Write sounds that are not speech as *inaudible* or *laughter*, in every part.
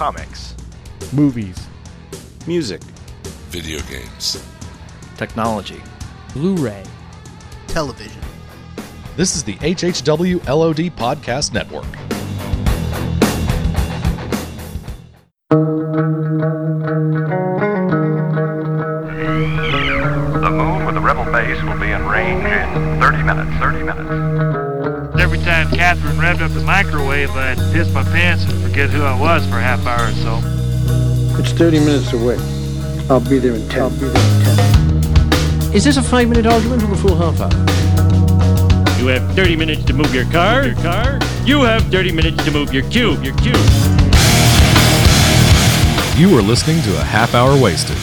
comics, movies, music, video games, technology, Blu ray, television. This is the HHW LOD Podcast Network. The moon with the rebel base will be in range in 30 minutes. 30 minutes. Every time Catherine revved up the microwave, I'd piss my pants and forget who I was for a half hour or so. It's 30 minutes away. I'll be there in 10. I'll be there in 10. Is this a five minute argument or a full half hour? You have 30 minutes to move your car. Your car. You have 30 minutes to move your cube. Your cube. You are listening to a half hour wasted.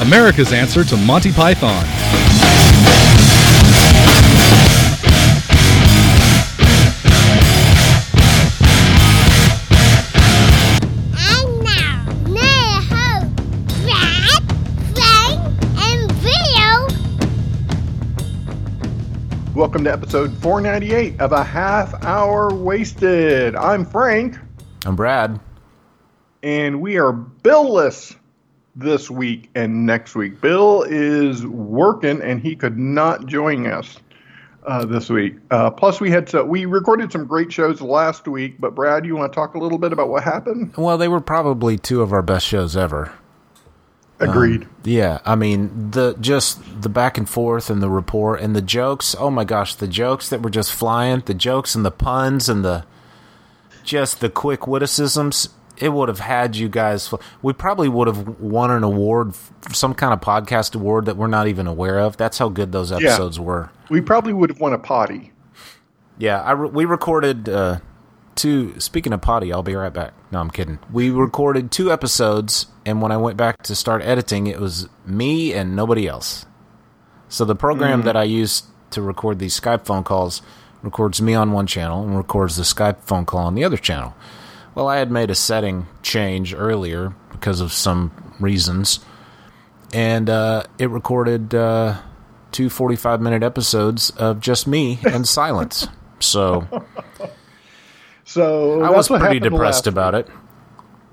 America's answer to Monty Python. Welcome to episode 498 of A Half Hour Wasted. I'm Frank, I'm Brad. and we are billless this week and next week. Bill is working, and he could not join us uh, this week. Uh, plus, we had so we recorded some great shows last week. But Brad, you want to talk a little bit about what happened? Well, they were probably two of our best shows ever. Agreed. Yeah, I mean the just the back and forth and the rapport and the jokes. Oh my gosh, the jokes that were just flying, the jokes and the puns and the just the quick witticisms. It would have had you guys. fl- We probably would have won an award, some kind of podcast award that we're not even aware of. That's how good those episodes were. we probably would have won a potty. Yeah, I re- we recorded uh, two. Speaking of potty, I'll be right back. No, I'm kidding. We recorded two episodes, and when I went back to start editing, it was me and nobody else. So the program that I used to record these Skype phone calls records me on one channel and records the Skype phone call on the other channel. Well, I had made a setting change earlier because of some reasons, and uh, it recorded uh, two 45 minute episodes of just me and *laughs* silence. So So I was pretty depressed about it.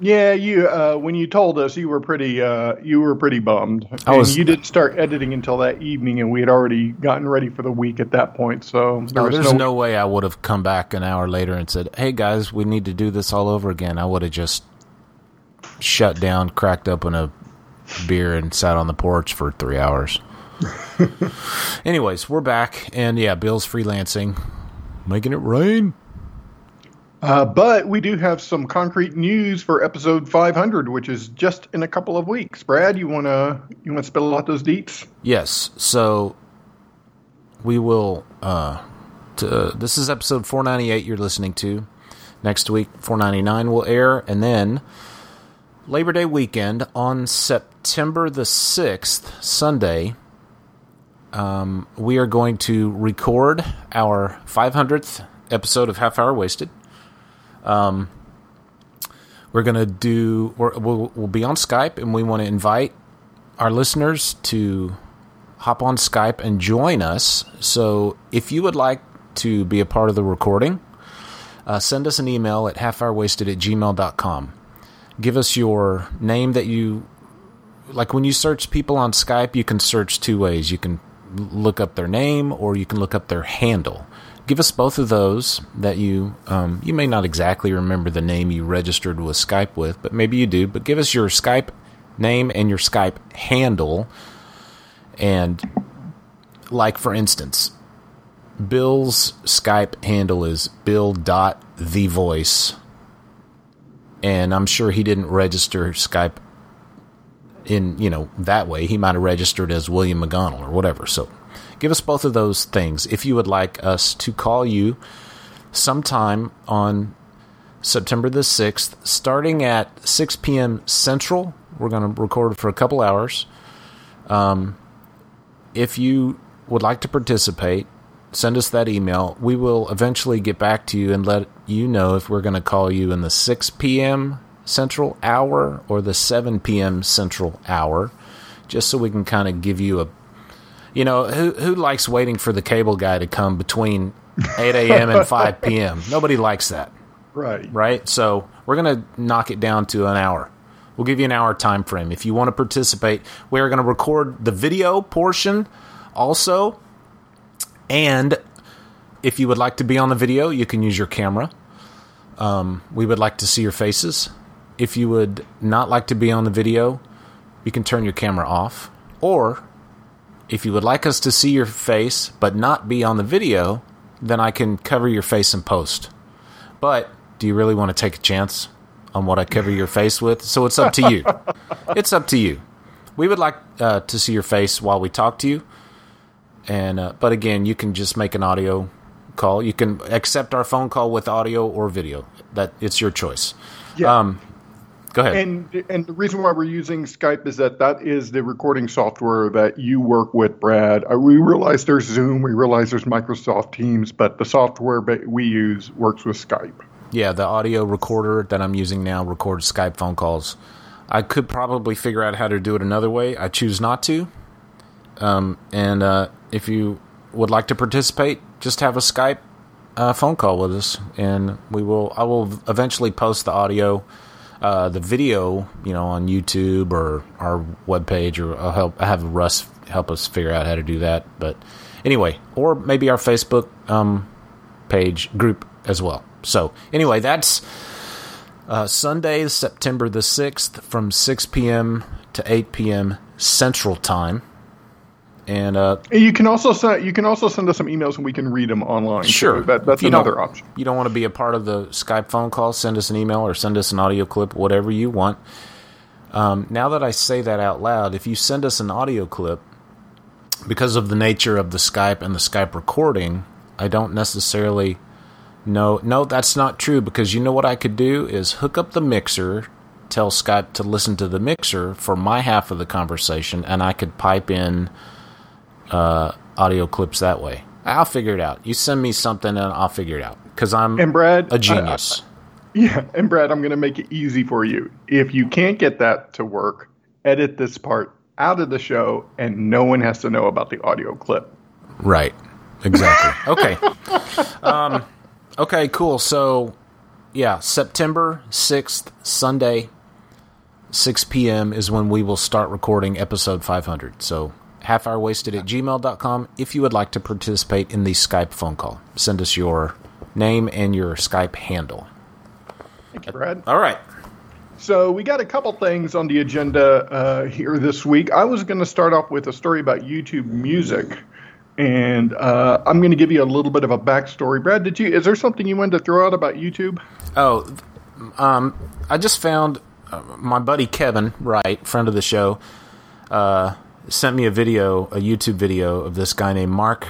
Yeah, you uh, when you told us, you were pretty uh, you were pretty bummed. I and was- you didn't start editing until that evening, and we had already gotten ready for the week at that point. So there Oh, was there's no, no way I would have come back an hour later and said, "Hey guys, we need to do this all over again." I would have just shut down, cracked open a beer, and sat on the porch for three hours. *laughs* Anyways, we're back, and yeah, Bill's freelancing, making it rain. Uh, but we do have some concrete news for episode 500, which is just in a couple of weeks. Brad, you wanna you wanna spill out those deets? Yes, so we will. Uh, to, this is episode 498 you're listening to. Next week, 499 will air, and then Labor Day weekend on September the 6th, Sunday, um, we are going to record our 500th episode of Half Hour Wasted. Um, we're going to do, we're, we'll, we'll be on Skype, and we want to invite our listeners to hop on Skype and join us. So if you would like to be a part of the recording, uh, send us an email at halfhourwasted at gmail.com. Give us your name that you like when you search people on Skype, you can search two ways. You can look up their name or you can look up their handle. Give us both of those that you um, you may not exactly remember the name you registered with Skype with, but maybe you do. But give us your Skype name and your Skype handle. And like for instance, Bill's Skype handle is Bill dot the voice, And I'm sure he didn't register Skype in, you know, that way. He might have registered as William McGonnell or whatever. So give us both of those things if you would like us to call you sometime on September the 6th, starting at 6 p.m. Central. We're going to record for a couple hours. Um, if you would like to participate, send us that email. We will eventually get back to you and let you know if we're going to call you in the 6 p.m. Central hour or the 7 p.m. Central hour, just so we can kind of give you a. You know, who, who likes waiting for the cable guy to come between 8 a.m. and 5 *laughs* p.m.? Nobody likes that. Right. right? So we're going to knock it down to an hour. We'll give you an hour time frame. If you want to participate, we're going to record the video portion also. And if you would like to be on the video, you can use your camera. Um, we would like to see your faces. If you would not like to be on the video, you can turn your camera off. Or if you would like us to see your face but not be on the video, then I can cover your face in post. But do you really want to take a chance on what I cover your face with? So it's up to you. *laughs* it's up to you. We would like uh, to see your face while we talk to you, and uh, but again, you can just make an audio call. You can accept our phone call with audio or video. That it's your choice. Yeah. Um, go ahead. And and the reason why we're using Skype is that that is the recording software that you work with, Brad. Uh, we realize there's Zoom, we realize there's Microsoft Teams, but the software that we use works with Skype. Yeah, the audio recorder that I'm using now records Skype phone calls. I could probably figure out how to do it another way. I choose not to. Um, and uh, if you would like to participate, just have a Skype uh, phone call with us, and we will. I will eventually post the audio, uh, the video, you know, on YouTube or our webpage, or I'll help. I have Russ help us figure out how to do that. But anyway, or maybe our Facebook um, page group as well. So anyway, that's uh, Sunday, September the sixth, from six p.m. to eight p.m. Central Time. And uh, you can also send you can also send us some emails and we can read them online. Sure, that, that's If you don't- another option. You don't want to be a part of the Skype phone call? Send us an email or send us an audio clip, whatever you want. Um, now that I say that out loud, if you send us an audio clip, because of the nature of the Skype and the Skype recording, I don't necessarily know. No, that's not true because you know what I could do is hook up the mixer, tell Skype to listen to the mixer for my half of the conversation, and I could pipe in uh, audio clips that way. I'll figure it out. You send me something and I'll figure it out because I'm And Brad, a genius. Yeah, and Brad, I'm going to make it easy for you. If you can't get that to work, edit this part out of the show, and no one has to know about the audio clip. Right. Exactly. *laughs* okay. Um, okay, cool. So, yeah, September 6th, Sunday, 6 p.m. is when we will start recording episode 500. So, half hour wasted at gmail.com if you would like to participate in the Skype phone call. Send us your name and your Skype handle. Thank you, Brad. All right. So we got a couple things on the agenda uh, here this week. I was going to start off with a story about YouTube Music, and uh, I'm going to give you a little bit of a backstory. Brad, did you? Is there something you wanted to throw out about YouTube? Oh, um, I just found uh, my buddy Kevin Wright, friend of the show, uh, sent me a video, a YouTube video of this guy named Marc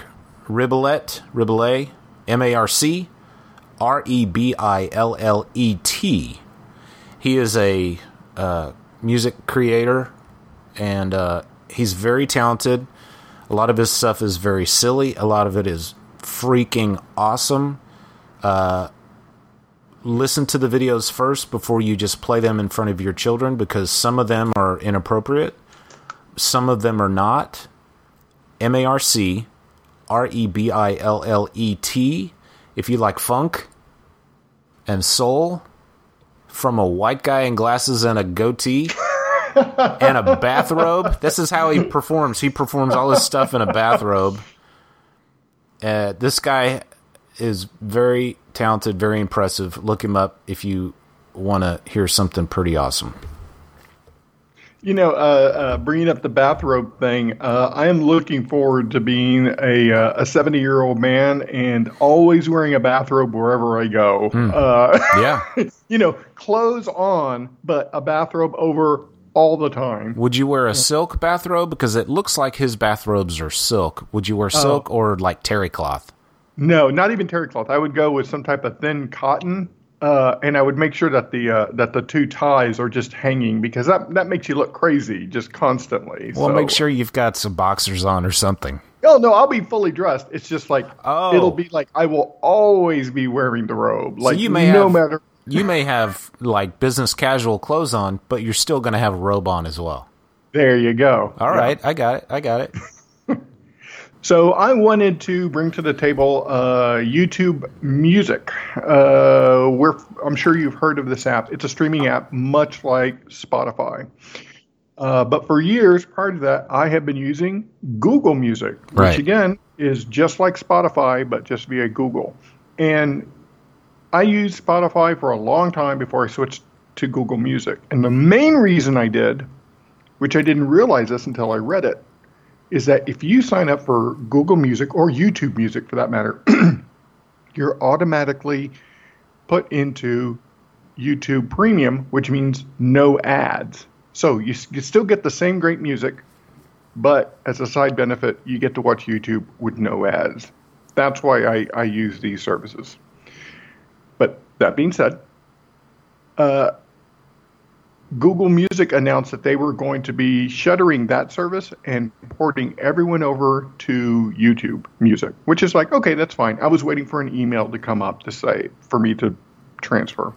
Rebillet, Rebillet, M A R C R E B I L L E T. He is a uh, music creator, and uh, he's very talented. A lot of his stuff is very silly. A lot of it is freaking awesome listen to the videos first before you just play them in front of your children because some of them are inappropriate, some of them are not. M A R C R E B I L L E T. If you like funk and soul from a white guy in glasses and a goatee *laughs* and a bathrobe, this is how he performs. He performs all his stuff in a bathrobe. Uh, this guy is very talented, very impressive. Look him up if you want to hear something pretty awesome. You know, uh, uh, bringing up the bathrobe thing, uh, I am looking forward to being a uh, a 70 year old man and always wearing a bathrobe wherever I go. Uh, Yeah. *laughs* you know, clothes on, but a bathrobe over all the time. Would you wear a silk bathrobe? Because it looks like his bathrobes are silk. Would you wear silk or like terry cloth? No, not even terry cloth. I would go with some type of thin cotton, uh, and I would make sure that the uh, that the two ties are just hanging because that that makes you look crazy just constantly. Well, so. make sure you've got some boxers on or something. Oh no, I'll be fully dressed. It's just like Oh. it'll be like I will always be wearing the robe. Like you may no have- matter. You may have like business casual clothes on, but you're still going to have a robe on as well. There you go. All Yeah. right, I got it. I got it. So I wanted to bring to the table uh, YouTube Music. Uh, we're, I'm sure you've heard of this app. It's a streaming app, much like Spotify. Uh, but for years prior to that, I have been using Google Music, which Right. again is just like Spotify, but just via Google. And I used Spotify for a long time before I switched to Google Music. And the main reason I did, which I didn't realize this until I read it, is that if you sign up for Google Music or YouTube Music for that matter, *clears throat* you're automatically put into YouTube Premium, which means no ads. So you, you still get the same great music, but as a side benefit, you get to watch YouTube with no ads. That's why I, I use these services. But that being said, uh, Google Music announced that they were going to be shuttering that service and porting everyone over to YouTube Music, which is like, okay, that's fine. I was waiting for an email to come up to say for me to transfer.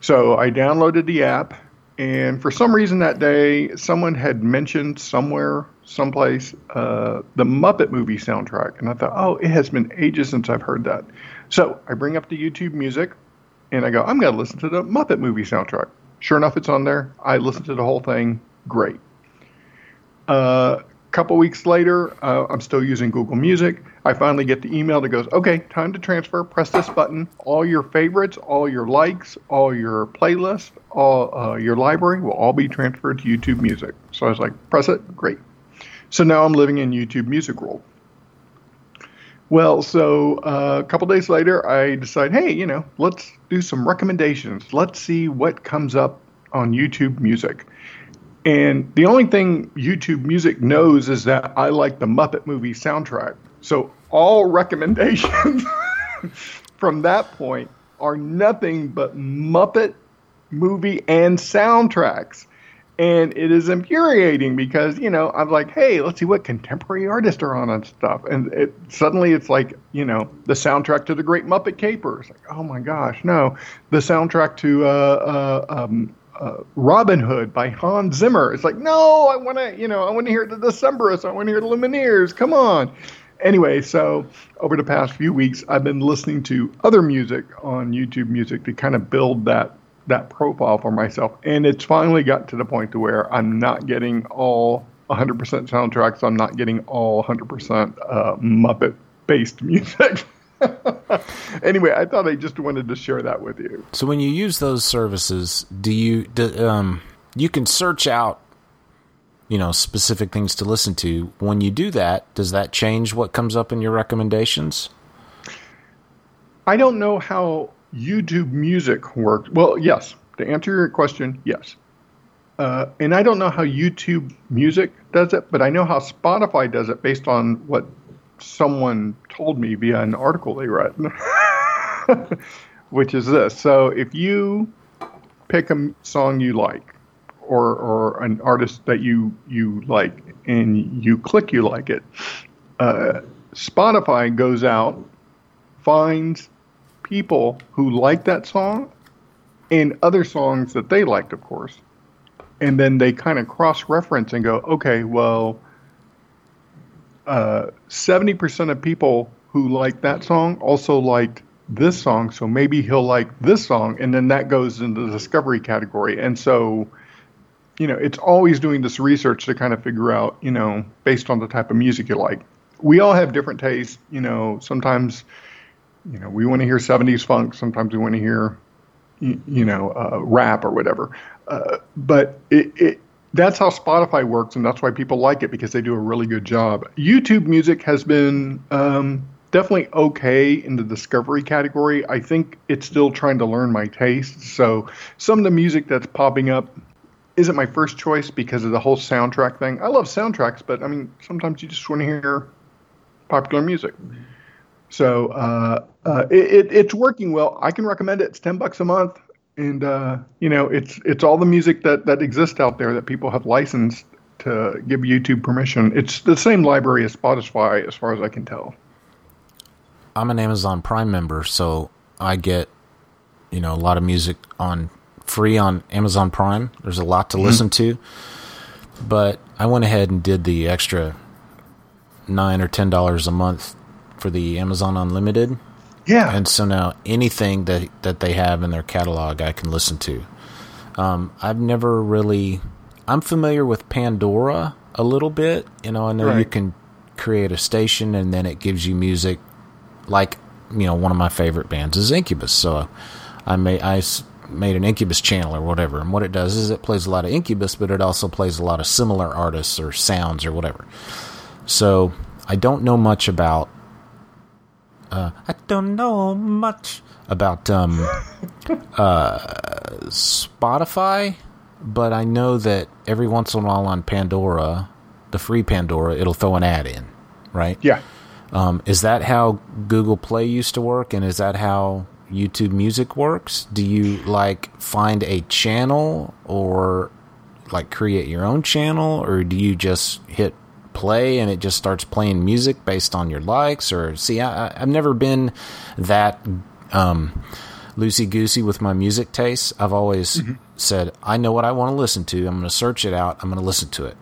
So I downloaded the app, and for some reason that day, someone had mentioned somewhere, someplace, uh, the Muppet movie soundtrack. And I thought, oh, it has been ages since I've heard that. So I bring up the YouTube Music, and I go, I'm going to listen to the Muppet movie soundtrack. Sure enough, it's on there. I listened to the whole thing. Great. A uh, couple weeks later, uh, I'm still using Google Music. I finally get the email that goes, okay, time to transfer. Press this button. All your favorites, all your likes, all your playlists, all uh, your library will all be transferred to YouTube Music. So I was like, press it. Great. So now I'm living in YouTube Music World. Well, so uh, a couple days later, I decide, hey, you know, let's do some recommendations. Let's see what comes up on YouTube Music. And the only thing YouTube Music knows is that I like the Muppet movie soundtrack. So all *laughs* recommendations *laughs* from that point are nothing but Muppet movie and soundtracks. And it is infuriating because, you know, I'm like, hey, let's see what contemporary artists are on and stuff. And it, suddenly it's like, you know, the soundtrack to The Great Muppet Caper. It's like, oh my gosh, no. The soundtrack to uh, uh, um, uh, Robin Hood by Hans Zimmer. It's like, no, I want to, you know, I want to hear the Decemberists. I want to hear the Lumineers. Come on. Anyway, so over the past few weeks, I've been listening to other music on YouTube Music to kind of build that that profile for myself, and it's finally got to the point to where I'm not getting all 100% soundtracks. I'm not getting all 100% uh, Muppet based *laughs* music. *laughs* anyway, I thought I just wanted to share that with you. So when you use those services, do you do, um you can search out you know specific things to listen to. When you do that, does that change what comes up in your recommendations? I don't know how YouTube Music works. Well, yes. To answer your question, yes. Uh, and I don't know how YouTube Music does it, but I know how Spotify does it based on what someone told me via an article they read, *laughs* which is this. So if you pick a song you like, or or an artist that you you like, and you click you like it, uh, Spotify goes out, finds people who like that song, and other songs that they liked, of course, and then they kind of cross reference and go, okay, well uh, seventy percent of people who like that song also liked this song, so maybe he'll like this song, and then that goes into the discovery category. And so, you know, it's always doing this research to kind of figure out, you know, based on the type of music you like. We all have different tastes. You know, sometimes, you know, we want to hear '70s funk. Sometimes we want to hear, you, know, uh, rap or whatever. Uh, but it, it that's how Spotify works, and that's why people like it because they do a really good job. YouTube Music has been um, definitely okay in the discovery category. I think it's still trying to learn my taste. So some of the music that's popping up isn't my first choice because of the whole soundtrack thing. I love soundtracks, but I mean sometimes you just want to hear popular music. So uh, uh, it, it, it's working well. I can recommend it. It's ten bucks a month and uh, you know it's it's all the music that that exists out there that people have licensed to give YouTube permission. It's the same library as Spotify, as far as I can tell. I'm an Amazon Prime member, so I get you know a lot of music on free on Amazon Prime. There's a lot to listen to, but I went ahead and did the extra nine or ten dollars a month for the Amazon Unlimited, Yeah. and so now anything that that they have in their catalog, I can listen to. Um, I've never really. I'm familiar with Pandora a little bit. You know, I know you can create a station and then it gives you music. Like you know, one of my favorite bands is Incubus, so I made I made an Incubus channel or whatever. And what it does is it plays a lot of Incubus, but it also plays a lot of similar artists or sounds or whatever. So I don't know much about. Uh, I don't know much about um, *laughs* uh, Spotify, but I know that every once in a while on Pandora, the free Pandora, it'll throw an ad in, right? yeah. Um, is that how Google Play used to work, and is that how YouTube Music works? Do you like find a channel, or like create your own channel, or do you just hit play and it just starts playing music based on your likes? Or see, I, I've never been that um, loosey goosey with my music tastes. I've always said I know what I want to listen to. I'm going to search it out. I'm going to listen to it.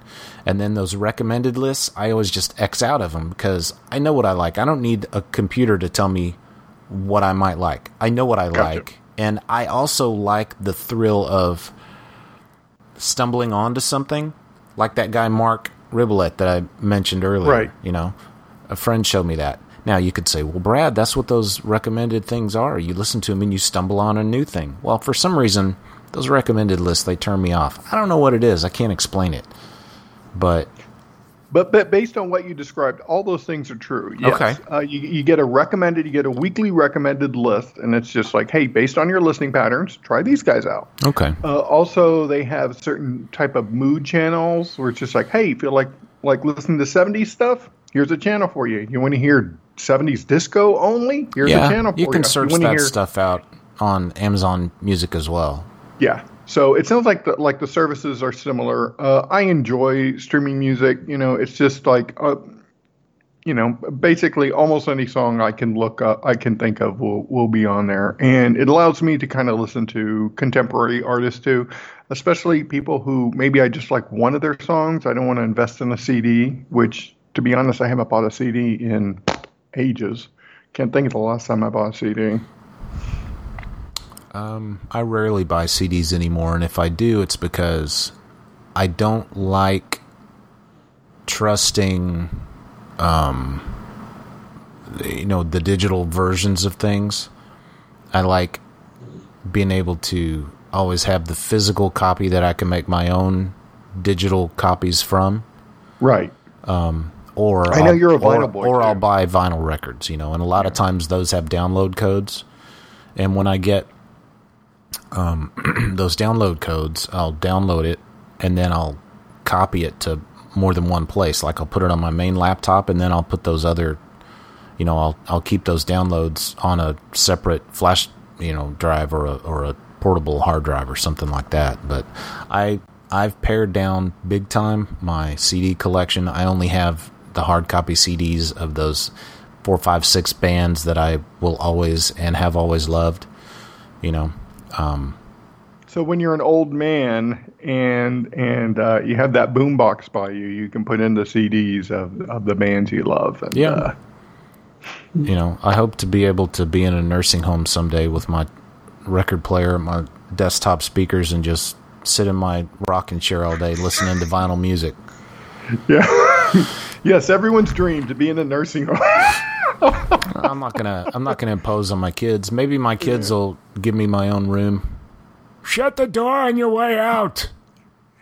And then those recommended lists, I always just X out of them because I know what I like. I don't need a computer to tell me what I might like. I know what I like. And I also like the thrill of stumbling onto something like that guy Mark Rebillet that I mentioned earlier. Right. You know, a friend showed me that. Now you could say, well, Brad, that's what those recommended things are. You listen to them and you stumble on a new thing. Well, for some reason, those recommended lists they turn me off. I don't know what it is. I can't explain it. But But, but based on what you described, all those things are true. Yes. Okay. Uh, you, you get a recommended, you get a weekly recommended list, and it's just like, hey, based on your listening patterns, try these guys out. okay, Uh, also, they have certain type of mood channels where it's just like, hey, you feel like like listening to '70s stuff? Here's a channel for you. You want to hear '70s disco only? Here's yeah, a channel for you you. can search wanna that hear- stuff out on Amazon Music as well. Yeah. So it sounds like the like the services are similar. Uh, I enjoy streaming music. You know, it's just like, uh, you know, basically almost any song I can look up, I can think of will will be on there, and it allows me to kind of listen to contemporary artists too, especially people who maybe I just like one of their songs. I don't want to invest in a CD, which to be honest, I haven't bought a CD in ages. Can't think of the last time I bought a CD. I rarely buy CDs anymore, and if I do, it's because I don't like trusting, um, you know, the digital versions of things. I like being able to always have the physical copy that I can make my own digital copies from. Right. or I know I'll- you're a or- vinyl boy, or I'll buy vinyl records, you know, and a lot of times those have download codes, and when I get um, *clears throat* those download codes, I'll download it and then I'll copy it to more than one place. Like I'll put it on my main laptop, and then I'll put those other, you know, I'll I'll keep those downloads on a separate flash, you know, drive or a or a portable hard drive or something like that. But I I've pared down big time my CD collection. I only have the hard copy CDs of those four, five, six bands that I will always and have always loved. You know, um, So when you're an old man and and uh, you have that boombox by you, you can put in the CDs of, of the bands you love. And, Yeah. Uh, you know, I hope to be able to be in a nursing home someday with my record player, my desktop speakers, and just sit in my rocking chair all day listening to vinyl music. yeah. *laughs* yes, everyone's dream to be in a nursing home. *laughs* I'm not gonna. I'm not gonna impose on my kids. Maybe my kids will give me my own room. Shut the door on your way out.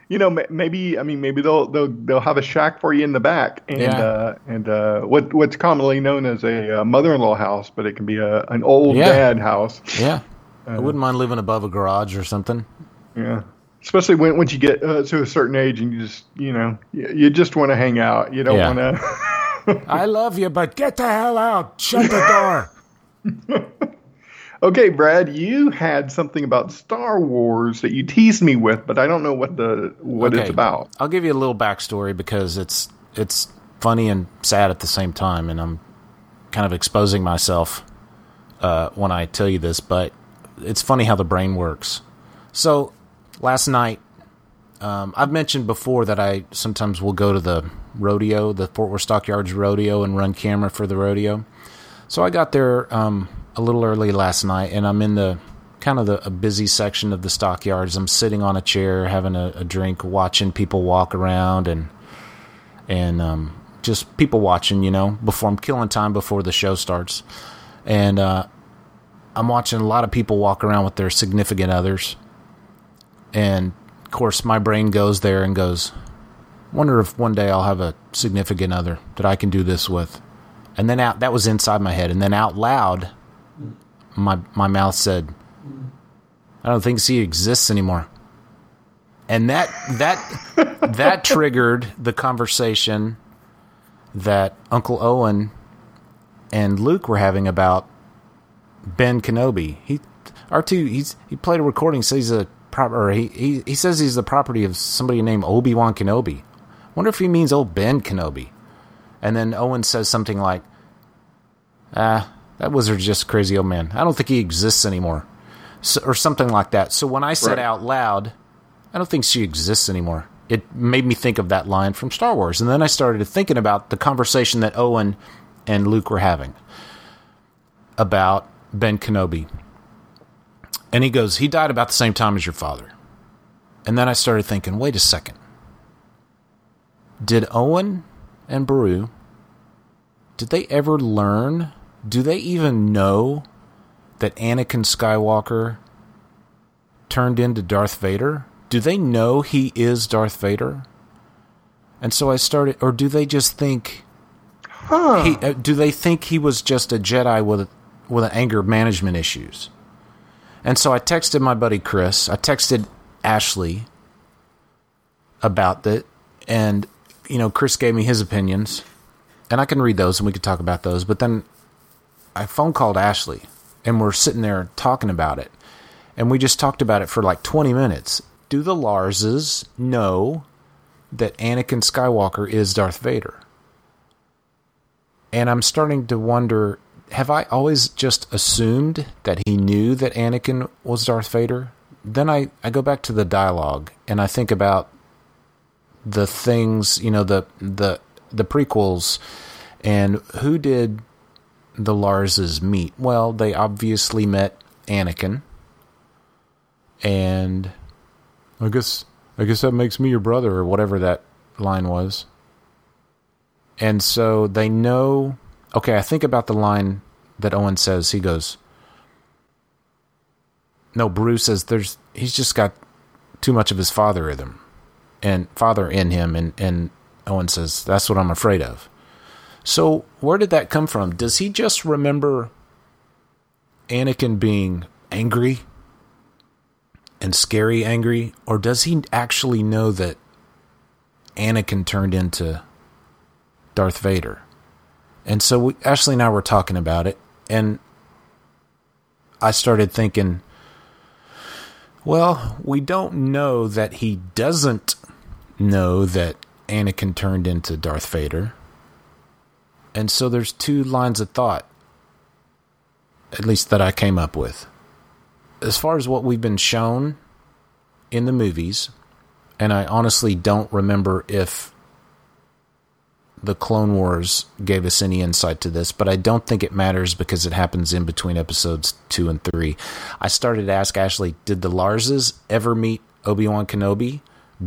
you know, maybe I mean maybe they'll they'll they'll have a shack for you in the back, and Yeah. uh, and uh, what what's commonly known as a uh, mother-in-law house, but it can be a an old Yeah. dad house. Yeah, I wouldn't mind living above a garage or something. Yeah. Especially when once you get uh, to a certain age and you just you know you, you just want to hang out. You don't Yeah. want to. *laughs* I love you, but get the hell out. Shut the door. *laughs* Okay, Brad, you had something about Star Wars that you teased me with, but I don't know what the what it's about. I'll give you a little backstory because it's it's funny and sad at the same time, and I'm kind of exposing myself uh, when I tell you this, but it's funny how the brain works. So last night, um, I've mentioned before that I sometimes will go to the rodeo, the Fort Worth Stockyards rodeo, and run camera for the rodeo. So I got there um, a little early last night, and I'm in the kind of the a busy section of the stockyards. I'm sitting on a chair, having a, a drink, watching people walk around, and and um, just people watching. You know, before I'm killing time before the show starts, and uh, I'm watching a lot of people walk around with their significant others, and of course my brain goes there and goes, wonder if one day I'll have a significant other that I can do this with. And then out that was inside my head, and then out loud, my my mouth said, "I don't think she exists anymore." And that that that *laughs* triggered the conversation that Uncle Owen and Luke were having about Ben Kenobi. He R two he's he played a recording says he's a prop or he, he he says he's the property of somebody named Obi Wan Kenobi. Wonder if he means old Ben Kenobi. And then Owen says something like, "Ah, that wizard's just a crazy old man. I don't think he exists anymore," so, or something like that. So when I said Right. out loud, "I don't think she exists anymore," it made me think of that line from Star Wars, and then I started thinking about the conversation that Owen and Luke were having about Ben Kenobi. And he goes, He died about the same time as your father. And then I started thinking, wait a second. Did Owen and Beru, did they ever learn? Do they even know that Anakin Skywalker turned into Darth Vader? Do they know he is Darth Vader? And so I started, or do they just think Huh. he, uh, do they think he was just a Jedi with with anger management issues? And so I texted my buddy Chris. I texted Ashley about that, and you know, Chris gave me his opinions, and I can read those and we could talk about those. But then I phone called Ashley, and we're sitting there talking about it, and we just talked about it for like twenty minutes. Do the Larses know that Anakin Skywalker is Darth Vader? and I'm starting to wonder have I always just assumed that he knew that Anakin was Darth Vader? Then I, I go back to the dialogue and I think about the things, you know, the the the prequels and who did the Larses meet? Well, they obviously met Anakin. And I guess I guess that makes me your brother or whatever that line was. And so they know. Okay, I think about the line that Owen says. He goes, "No." Beru says, "There's he's just got too much of his father in him, and father in him." And and Owen says, "That's what I'm afraid of." So where did that come from? Does he just remember Anakin being angry and scary angry, or does he actually know that Anakin turned into Darth Vader. And so we, Ashley and I were talking about it, and I started thinking, well, we don't know that he doesn't know that Anakin turned into Darth Vader. And so there's two lines of thought, at least that I came up with. As far as what we've been shown in the movies, and I honestly don't remember if the Clone Wars gave us any insight to this, but I don't think it matters because it happens in between episodes two and three. I started to ask Ashley, did the Larses ever meet Obi Wan Kenobi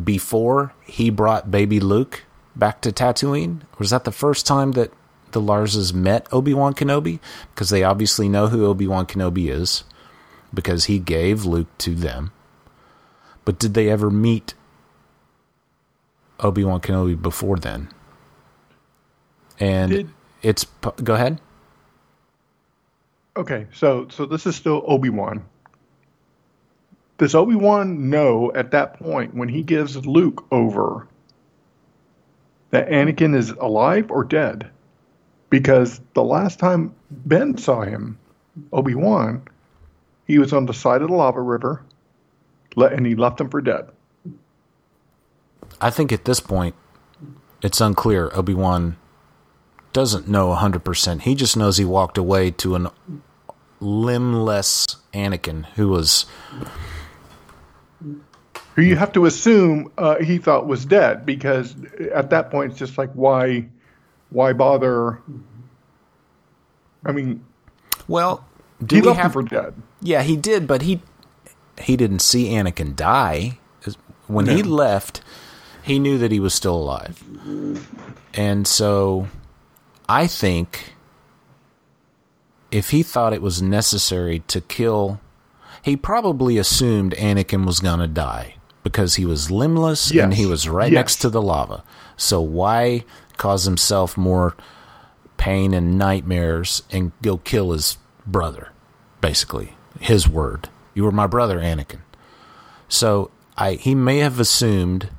before he brought baby Luke back to Tatooine? Was that the first time that the Larses met Obi Wan Kenobi? Because they obviously know who Obi Wan Kenobi is because he gave Luke to them. But did they ever meet Obi Wan Kenobi before then? And Did- it's go ahead. Okay, so so this is still Obi Wan. Does Obi Wan know at that point when he gives Luke over that Anakin is alive or dead? Because the last time Ben saw him, Obi Wan, he was on the side of the lava river, and he left him for dead. I think at this point, it's unclear. Obi Wan doesn't know 100%. He just knows he walked away to an limbless Anakin who was who you have to assume uh, he thought was dead because at that point it's just like why why bother? I mean Well, do he we left him for dead. Yeah, he did, but he he didn't see Anakin die. When he left, he knew that he was still alive, and so I think if he thought it was necessary to kill, he probably assumed Anakin was going to die because he was limbless and he was right Yes. next to the lava. So why cause himself more pain and nightmares and go kill his brother? Basically, his word. You were my brother, Anakin. So I he may have assumed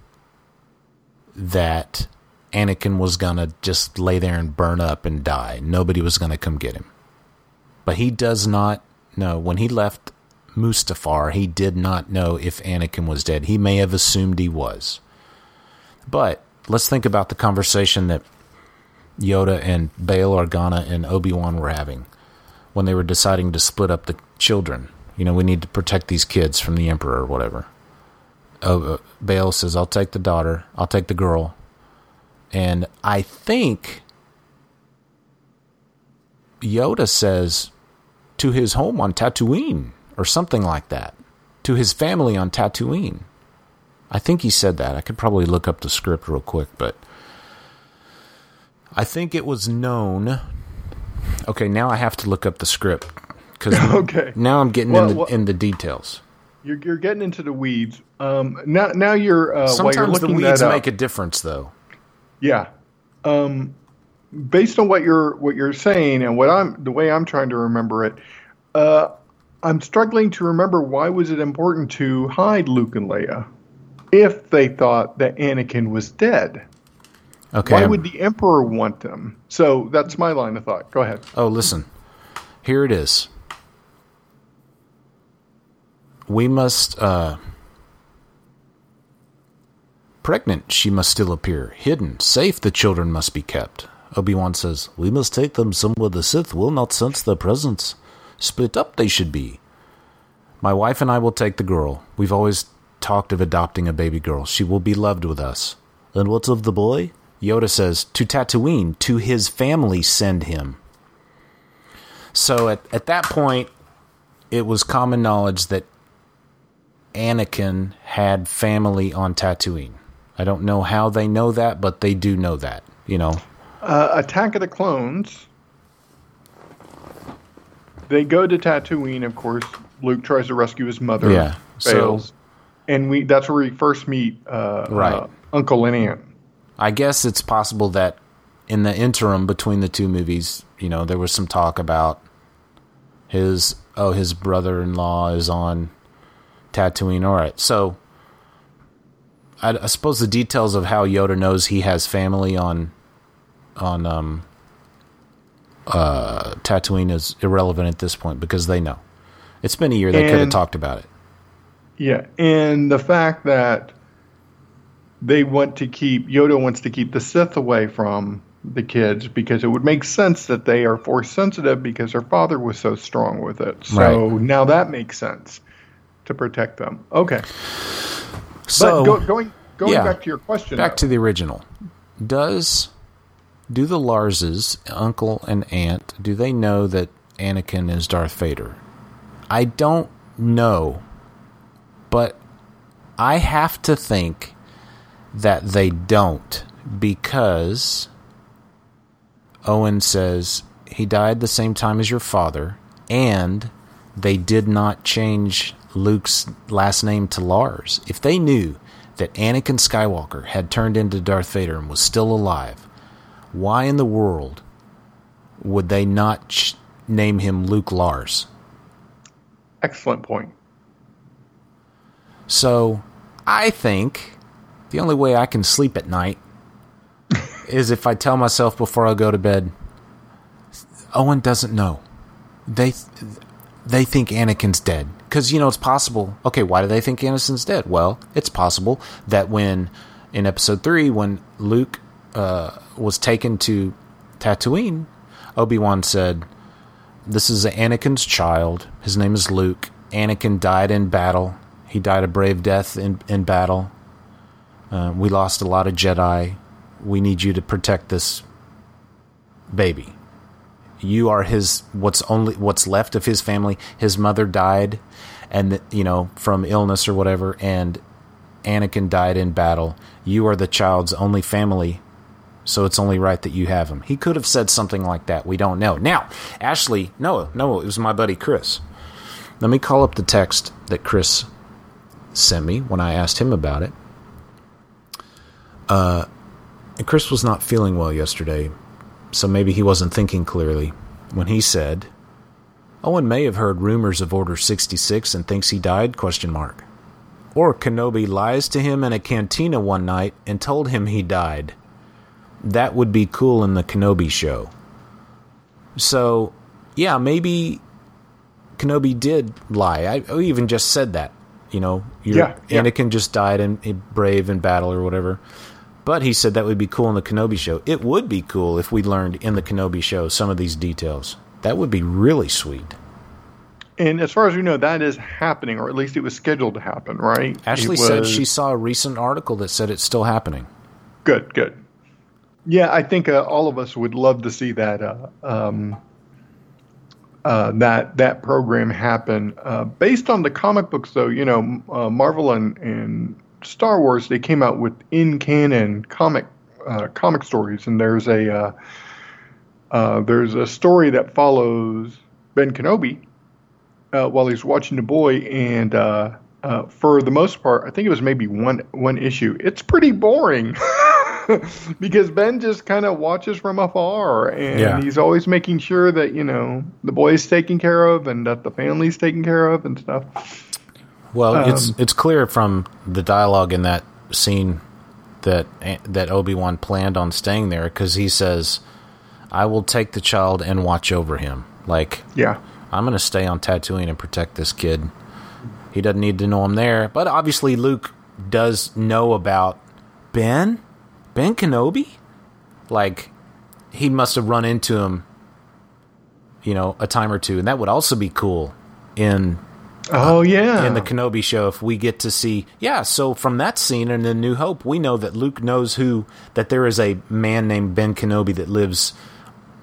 that Anakin was gonna just lay there and burn up and die. Nobody was gonna come get him. But he does not know. When he left Mustafar, he did not know if Anakin was dead. He may have assumed he was. But let's think about the conversation that Yoda and Bail Organa and Obi Wan were having when they were deciding to split up the children. You know, we need to protect these kids from the Emperor or whatever. Oh, uh, Bail says, "I'll take the daughter. I'll take the girl." And I think Yoda says to his home on Tatooine or something like that, to his family on Tatooine. I think he said that. I could probably look up the script real quick, but I think it was known. Okay, now I have to look up the script because *laughs* Okay. now I'm getting Well, in the well- in the details. you're, you're getting into the weeds um, now now you're uh, while you're Sometimes the looking weeds that up, make a difference, though. Yeah. Um, based on what you're what you're saying and what I'm the way I'm trying to remember it, uh, I'm struggling to remember why was it important to hide Luke and Leia if they thought that Anakin was dead. Okay. Why would the Emperor want them? So that's my line of thought. Go ahead. Oh, listen. Here it is. We must, uh. Pregnant, she must still appear. Hidden, safe, the children must be kept. Obi Wan says, We must take them somewhere the Sith will not sense their presence. Split up they should be. My wife and I will take the girl. We've always talked of adopting a baby girl. She will be loved with us. And what's of the boy? Yoda says, To Tatooine, to his family send him. So at, at that point, it was common knowledge that Anakin had family on Tatooine. I don't know how they know that, but they do know that. You know, Uh, Attack of the Clones. They go to Tatooine, of course. Luke tries to rescue his mother. Yeah, so- Fails. and we that's where we first meet uh, Right. uh, Uncle and Aunt. I guess it's possible that in the interim between the two movies, you know, there was some talk about his oh his brother-in-law is on Tatooine. All right, so I, I suppose the details of how Yoda knows he has family on on um uh Tatooine is irrelevant at this point because they know. It's been a year. They could have talked about it. Yeah, and the fact that they want to keep Yoda wants to keep the Sith away from the kids because it would make sense that they are force sensitive because their father was so strong with it. So Right. now that makes sense to protect them. Okay, So but go, going going yeah. back to your question, Back though. to the original. Does do the Larses, uncle and aunt, do they know that Anakin is Darth Vader? I don't know, but I have to think that they don't because Owen says he died the same time as your father, and they did not change Luke's last name to Lars. If they knew that Anakin Skywalker had turned into Darth Vader and was still alive, why in the world would they not ch- name him Luke Lars? excellent point. So I think the only way I can sleep at night *laughs* is if I tell myself before I go to bed, Owen doesn't know. They they think Anakin's dead because you know it's possible. Okay, why do they think Anakin's dead? Well, it's possible that when in Episode Three, when Luke uh, was taken to Tatooine, Obi Wan said, "This is Anakin's child. His name is Luke. Anakin died in battle. He died a brave death in in battle. Uh, we lost a lot of Jedi. We need you to protect this baby. You are his what's only what's left of his family. His mother died, and you know from illness or whatever, and Anakin died in battle. You are the child's only family, so it's only right that you have him. He could have said something like that. We don't know. Now, Ashley, no, no, it was my buddy Chris. Let me call up the text that Chris sent me when I asked him about it. Uh, and Chris was not feeling well yesterday, so maybe he wasn't thinking clearly when he said, "Owen may have heard rumors of Order 66 and thinks he died?" question mark. Or Kenobi lies to him in a cantina one night and told him he died. That would be cool in the Kenobi show. So, yeah, maybe Kenobi did lie. I, oh, I even just said that. You know, your, Yeah, yeah. Anakin just died in, in brave in battle or whatever. But he said that would be cool in the Kenobi show. It would be cool if we learned in the Kenobi show some of these details. That would be really sweet. And as far as we know, that is happening, or at least it was scheduled to happen, right? Ashley It said she saw a recent article that said it's still happening. Good, good. Yeah, I think uh, all of us would love to see that uh, um, uh, that that program happen. Uh, based on the comic books, though, you know, uh, Marvel and, and Star Wars, they came out with in canon comic uh, comic stories, and there's a there's a story that follows Ben Kenobi while he's watching the boy, and for the most part, I think it was maybe one one issue. It's pretty boring *laughs* *laughs* because Ben just kind of watches from afar, and Yeah. he's always making sure that you know the boy's taken care of and that the family's taken care of and stuff. Well, it's Um, it's clear from the dialogue in that scene that that Obi Wan planned on staying there because he says, "I will take the child and watch over him." Like, Yeah, I'm going to stay on Tatooine and protect this kid. He doesn't need to know I'm there, but obviously Luke does know about Ben, Ben Kenobi. Like, he must have run into him, you know, a time or two, and that would also be cool in Oh yeah. in the Kenobi show if we get to see yeah so from that scene in the New Hope we know that Luke knows who that there is a man named Ben Kenobi that lives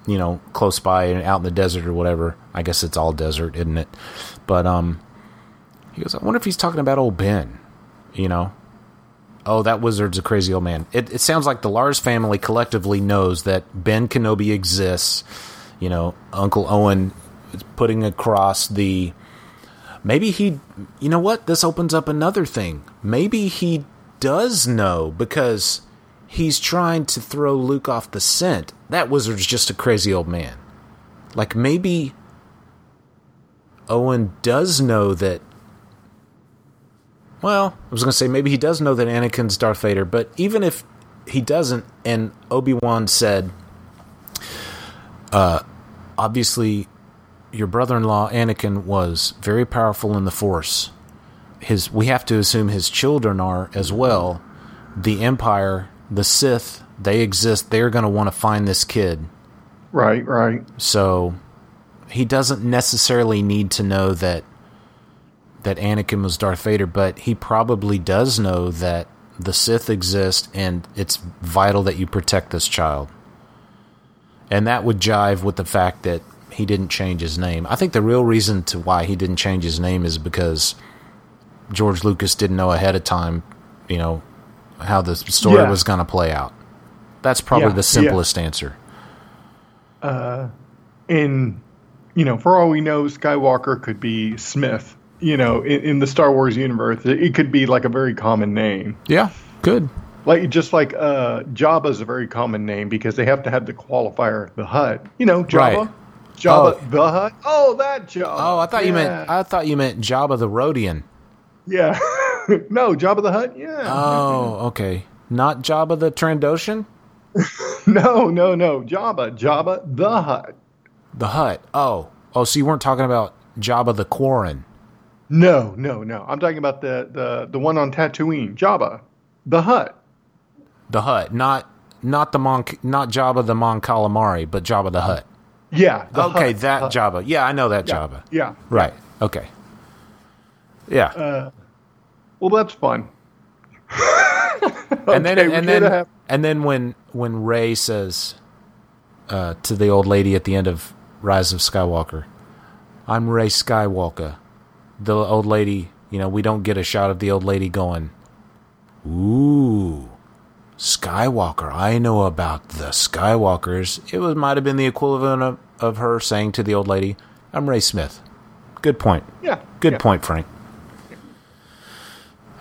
you know close by and out in the desert or whatever I guess it's all desert isn't it but um he goes I wonder if he's talking about old Ben you know oh that wizard's a crazy old man it, it sounds like the Lars family collectively knows that Ben Kenobi exists you know Uncle Owen is putting across the Maybe he, you know what? This opens up another thing. Maybe he does know because he's trying to throw Luke off the scent. That wizard's just a crazy old man. Like maybe Owen does know that. Well, I was going to say maybe he does know that Anakin's Darth Vader, but even if he doesn't, and Obi Wan said, uh, obviously your brother-in-law Anakin was very powerful in the Force. His we have to assume his children are as well. The Empire, the Sith, they exist. They're going to want to find this kid. right, right. So he doesn't necessarily need to know that that Anakin was Darth Vader, but he probably does know that the Sith exist and it's vital that you protect this child. And that would jive with the fact that he didn't change his name. I think the real reason to why he didn't change his name is because George Lucas didn't know ahead of time, you know, how the story Yeah. was going to play out. That's probably Yeah, the simplest answer. Uh, in you know for all we know skywalker could be smith you know in, in the star wars universe it, could be like a very common name Yeah, good. like just like uh is a very common name because they have to have the qualifier the hutt you know jabba Right. jabba Oh. the hutt oh that jabba Oh, I thought you meant I thought you meant Jabba the Rodian. yeah *laughs* no jabba the hutt yeah Oh, okay. Not Jabba the Trandoshan? *laughs* no no no jabba jabba the hutt The Hutt. Oh. Oh, so you weren't talking about Jabba the Quarren. No no no i'm talking about the the the one on tatooine jabba the hutt The Hutt, not not the Mon not Jabba the Mon Calamari, but Jabba the Hutt. yeah the okay, hutt, that hutt. Jabba. Yeah, I know that yeah, Jabba. yeah Right. Okay. Yeah. Well, that's fun. *laughs* and then Okay, and then have- and then when when Rey says uh, to the old lady at the end of Rise of Skywalker, "I'm Rey Skywalker," the old lady, you know, we don't get a shot of the old lady going, "Ooh, Skywalker! I know about the Skywalkers." It was might have been the equivalent of, of her saying to the old lady, "I'm Rey Smith." Good point. Yeah. Good yeah. point, Frank.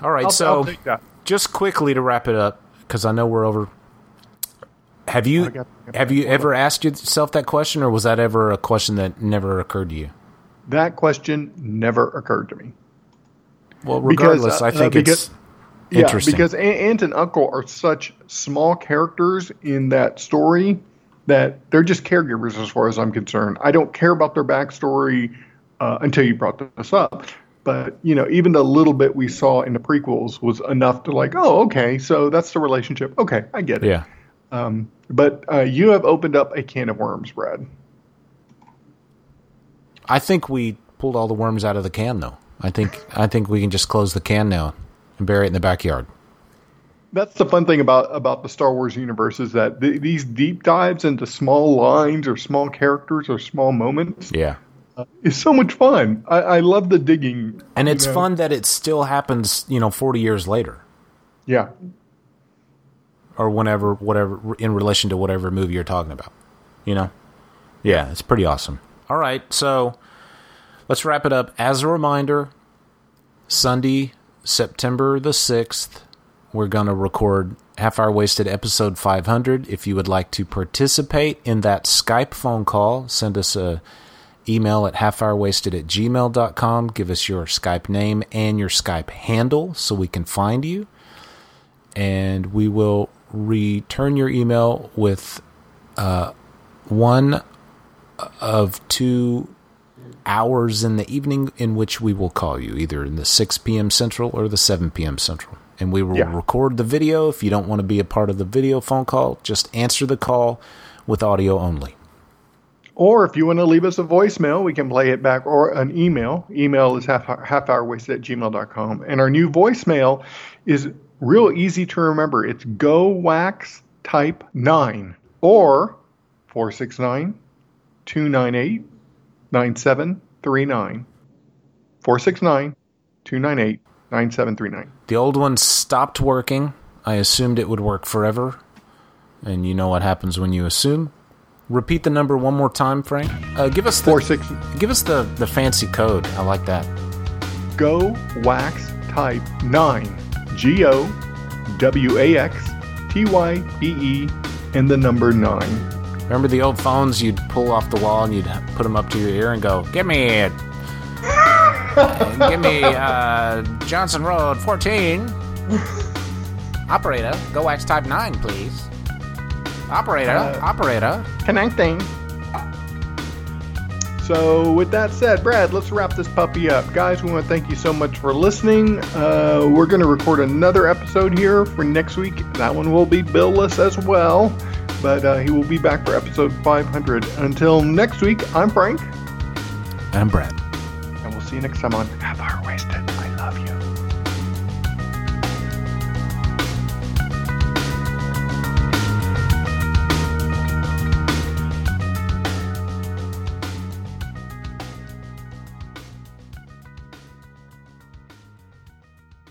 All right, I'll, so I'll just quickly to wrap it up because I know we're over. Have you got- got have you ever asked yourself that question, or was that ever a question that never occurred to you? That question never occurred to me. Well, Because, regardless, uh, I think uh, it's Yeah, interesting. because aunt and uncle are such small characters in that story that they're just caregivers as far as I'm concerned. I don't care about their backstory uh, until you brought this up. But you know, even the little bit we saw in the prequels was enough to like, oh, okay, so that's the relationship. Okay, I get it. yeah, Um, but uh, you have opened up a can of worms, Brad. I think we pulled all the worms out of the can, though. I think I think we can just close the can now and bury it in the backyard. That's the fun thing about about the Star Wars universe is that th- these deep dives into small lines or small characters or small moments Yeah, uh, is so much fun. I, I love the digging, and it's know. fun that it still happens. You know, forty years later. Yeah, or whenever, whatever, in relation to whatever movie you're talking about. You know? Yeah, it's pretty awesome. All right, so let's wrap it up. As a reminder, Sunday, September the 6th, we're going to record Half Hour Wasted episode 500. If you would like to participate in that Skype phone call, send us a email at halfhourwasted at gmail.com. Give us your Skype name and your Skype handle so we can find you and we will return your email with uh, one of two hours in the evening in which we will call you, either in the 6 p.m. Central or the 7 p.m. Central. And we will Yeah. record the video. If you don't want to be a part of the video phone call, just answer the call with audio only. Or if you want to leave us a voicemail, we can play it back or an email. Email is half, half hour wasted at gmail.com. And our new voicemail is real easy to remember. It's go wax type 9 or 469 298 9739. 469 298 9739. The old one stopped working. I assumed it would work forever. And you know what happens when you assume. Repeat the number one more time, Frank. Uh, give us the Four six give us the, the fancy code. I like that. Go Wax Type 9. G O W A X T Y B E and the number 9. Remember the old phones? You'd pull off the wall and you'd put them up to your ear and go, "Give me it, give me uh, Johnson Road 14." Operator, go wax type nine, please. Operator, Uh, operator. Connecting. So, with that said, Brad, let's wrap this puppy up. Guys, we want to thank you so much for listening. Uh, we're going to record another episode here for next week. That one will be Billless as well, but uh, he will be back for episode 500. Until next week, I'm Frank, And Brad. and we'll see you next time on Half Hour Wasted.